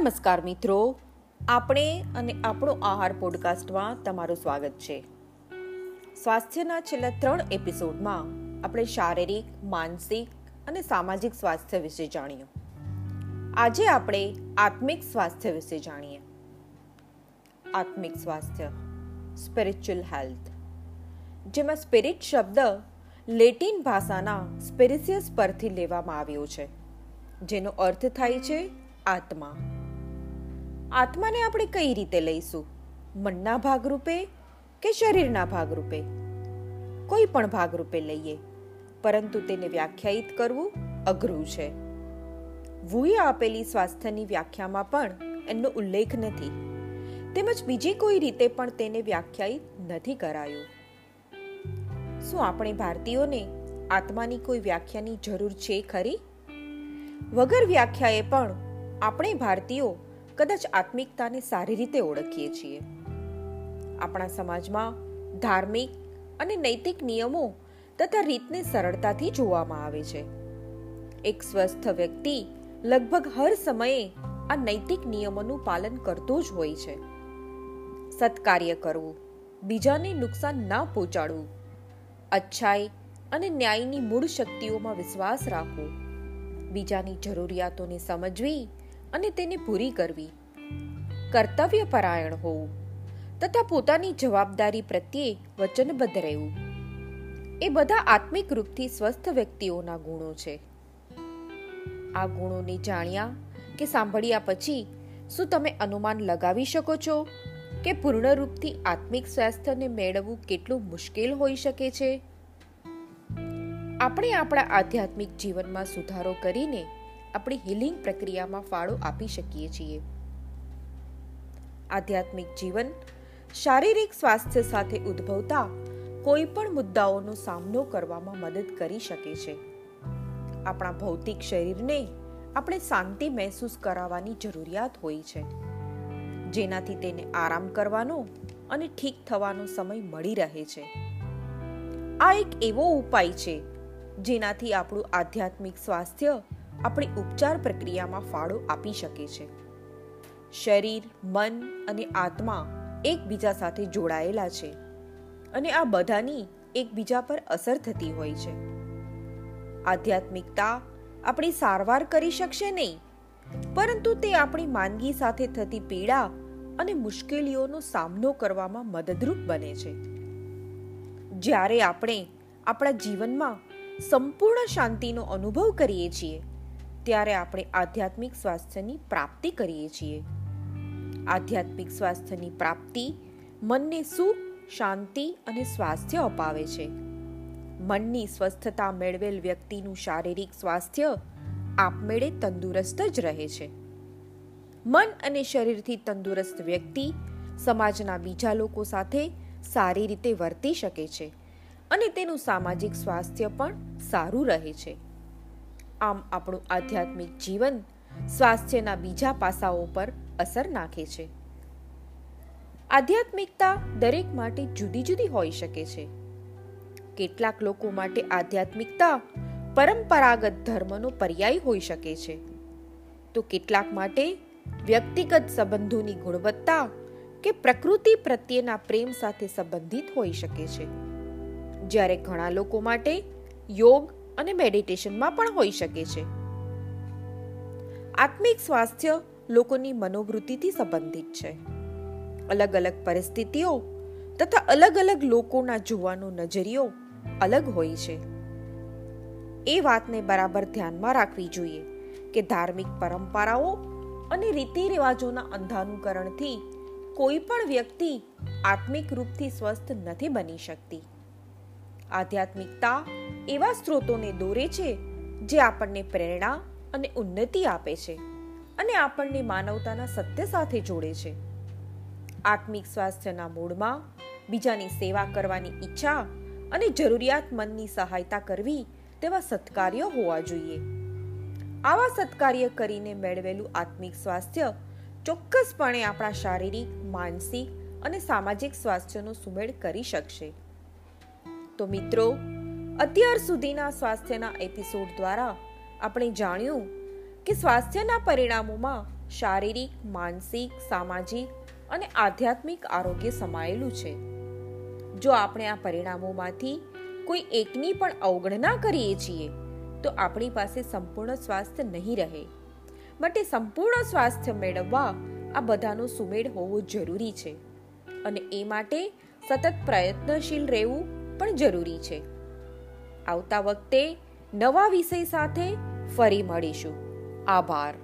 નમસ્કાર મિત્રો. આપણે અને આપણો આહાર પોડકાસ્ટમાં તમારું સ્વાગત છે. સ્વાસ્થ્યના છેલ્લા ત્રણ એપિસોડમાં આપણે શારીરિક, માનસિક અને સામાજિક સ્વાસ્થ્ય વિશે જાણ્યું. આજે આપણે આત્મિક સ્વાસ્થ્ય વિશે જાણીએ. આત્મિક સ્વાસ્થ્ય સ્પિરિચ્યુઅલ હેલ્થ જેમાં સ્પિરિટ શબ્દ લેટિન ભાષાના સ્પિરિસિયસ પરથી લેવામાં આવ્યો છે. જેનો અર્થ થાય છે આત્મા. આત્માને આપણે કઈ રીતે લઈશું? મનના ભાગરૂપે કે શરીરના ભાગરૂપે? કોઈ પણ ભાગરૂપે લઈએ. પરંતુ તેને વ્યાખ્યાયિત કરવું અઘરું છે. વુએ આપેલી સ્વાસ્થ્યની વ્યાખ્યામાં પણ એનો ઉલ્લેખ નથી. તેમજ બીજી કોઈ રીતે પણ તેને વ્યાખ્યાયિત નથી કરાયું. શું આપણે ભારતીયોને આત્માની કોઈ વ્યાખ્યાની જરૂર છે ખરી? વગર વ્યાખ્યાએ પણ આપણે ભારતીયો કદાચ આત્મિકતાને સારી રીતે ઓળખીએ છીએ. આપણા સમાજમાં ધાર્મિક અને નૈતિક નિયમો તથા રીતને સરળતાથી જોવામાં આવે છે. એક સ્વસ્થ વ્યક્તિ લગભગ હર સમયે આ નૈતિક નિયમોનું પાલન કરતો જ હોય છે. સત્કાર્ય કરવું, બીજાને નુકસાન ના પહોંચાડવું, અચ્છાઈ અને ન્યાયની મૂળ શક્તિઓમાં વિશ્વાસ રાખવો, બીજાની જરૂરિયાતોને સમજવી અને તેને પૂરી કરવી. કર્તવ્ય પરાયણ હોવું તથા પોતાની જવાબદારી પ્રત્યે વચનબદ્ધ રહેવું એ બધા આત્મિક રૂપથી સ્વસ્થ વ્યક્તિઓના ગુણો છે. આ ગુણોને જાણ્યા કે સાંભળ્યા પછી શું તમે અનુમાન લગાવી શકો છો કે પૂર્ણ રૂપથી આત્મિક સ્વાસ્થ્યને મેળવવું કેટલું મુશ્કેલ હોઈ શકે છે? આપણે આપણા આધ્યાત્મિક જીવનમાં સુધારો કરીને આપણી હિલિંગ પ્રક્રિયામાં ફાળો આપી શકીએ છીએ. આધ્યાત્મિક જીવન, શારીરિક સ્વાસ્થ્ય સાથે ઉદ્ભવતા કોઈ પણ મુદ્દાઓનો સામનો કરવામાં મદદ કરી શકે છે. આપણા ભૌતિક શરીરને આપણે શાંતિ મહેસૂસ કરાવવાની જરૂરિયાત હોય છે. જેનાથી તેને આરામ કરવાનો અને ઠીક થવાનો સમય મળી રહે છે. આ એક એવો ઉપાય છે જેનાથી આપણું આધ્યાત્મિક સ્વાસ્થ્ય આપણી ઉપચાર પ્રક્રિયામાં ફાળો આપી શકે છે. શરીર, મન અને આત્મા એકબીજા સાથે જોડાયેલા છે અને આ બધાની એકબીજા પર અસર થતી હોય છે. આધ્યાત્મિકતા આપણી સારવાર કરી શકશે નહીં, પરંતુ તે આપણી માંદગી સાથે થતી પીડા અને મુશ્કેલીઓનો સામનો કરવામાં મદદરૂપ બને છે. જ્યારે આપણે આપણા જીવનમાં સંપૂર્ણ શાંતિનો અનુભવ કરીએ છીએ ત્યારે આપણે આધ્યાત્મિક સ્વાસ્થ્યની પ્રાપ્તિ કરીએ છીએ. આધ્યાત્મિક સ્વાસ્થ્યની પ્રાપ્તિ મનને સુખ, શાંતિ અને સ્વાસ્થ્ય અપાવે છે. મનની સ્વસ્થતા મેળવેલ વ્યક્તિનું શારીરિક સ્વાસ્થ્ય આપમેળે તંદુરસ્ત જ રહે છે. મન અને શરીરથી તંદુરસ્ત વ્યક્તિ સમાજના બીજા લોકો સાથે સારી રીતે વર્તી શકે છે અને તેનું સામાજિક સ્વાસ્થ્ય પણ સારું રહે છે. આમ આપણું આધ્યાત્મિક જીવન સ્વાસ્થ્યના બીજા પાસાઓ પર અસર નાખે છે. આધ્યાત્મિકતા દરેક માટે જુદી જુદી હોઈ શકે છે. કેટલાક લોકો માટે આધ્યાત્મિકતા પરંપરાગત ધર્મનો પર્યાય હોઈ શકે છે. તો કેટલાક માટે વ્યક્તિગત સંબંધોની ગુણવત્તા કે પ્રકૃતિ પ્રત્યેના પ્રેમ સાથે સંબંધિત હોઈ શકે છે. જ્યારે ઘણા લોકો માટે યોગ અને મેડિટેશનમાં પણ હોઈ શકે છે. આત્મિક સ્વાસ્થ્ય લોકોની મનોવૃત્તિથી સંબંધિત છે. અલગ અલગ પરિસ્થિતિઓ તથા અલગ અલગ લોકોના જોવાનો નજરિયો અલગ હોય છે. એ વાતને બરાબર ધ્યાનમાં રાખવી જોઈએ કે ધાર્મિક પરંપરાઓ અને રીતિ રિવાજોના અંધાનુકરણથી કોઈ પણ વ્યક્તિ આત્મિક રૂપથી સ્વસ્થ નથી બની શકતી. આધ્યાત્મિકતા એવા સ્ત્રોતોને દોરે છે, જે આપણને પ્રેરણા અને ઉન્નતિ આપે છે અને આપણને માનવતાના સત્ય સાથે જોડે છે. આત્મિક સ્વાસ્થ્યના મૂળમાં બીજાની સેવા કરવાની ઈચ્છા અને જરૂરિયાતમંદની સહાયતા કરવી તેવા સત્કાર્ય હોવા જોઈએ. આવા સત્કાર્ય કરીને મેળવેલું આત્મિક સ્વાસ્થ્ય ચોક્કસપણે આપણા શારીરિક, માનસિક અને સામાજિક સ્વાસ્થ્યનો સુમેળ કરી શકશે. તો મિત્રો અત્યાર સુધીના સ્વાસ્થ્યના એપિસોડ દ્વારા આપણે જાણ્યું કે સ્વાસ્થ્યના પરિણામોમાં શારીરિક, માનસિક, સામાજિક અને આધ્યાત્મિક આરોગ્ય સમાયેલું છે. જો આપણે આ પરિણામોમાંથી કોઈ એકની પણ અવગણના કરીએ છીએ, તો આપણી પાસે સંપૂર્ણ સ્વાસ્થ્ય નહીં રહે. માટે સંપૂર્ણ સ્વાસ્થ્ય મેળવવા આ બધાનો સુમેળ હોવો જરૂરી છે. અને એ માટે સતત પ્રયત્નશીલ રહેવું પણ જરૂરી છે. આવતા વખતે નવા વિષય સાથે ફરી મળીશું. આભાર.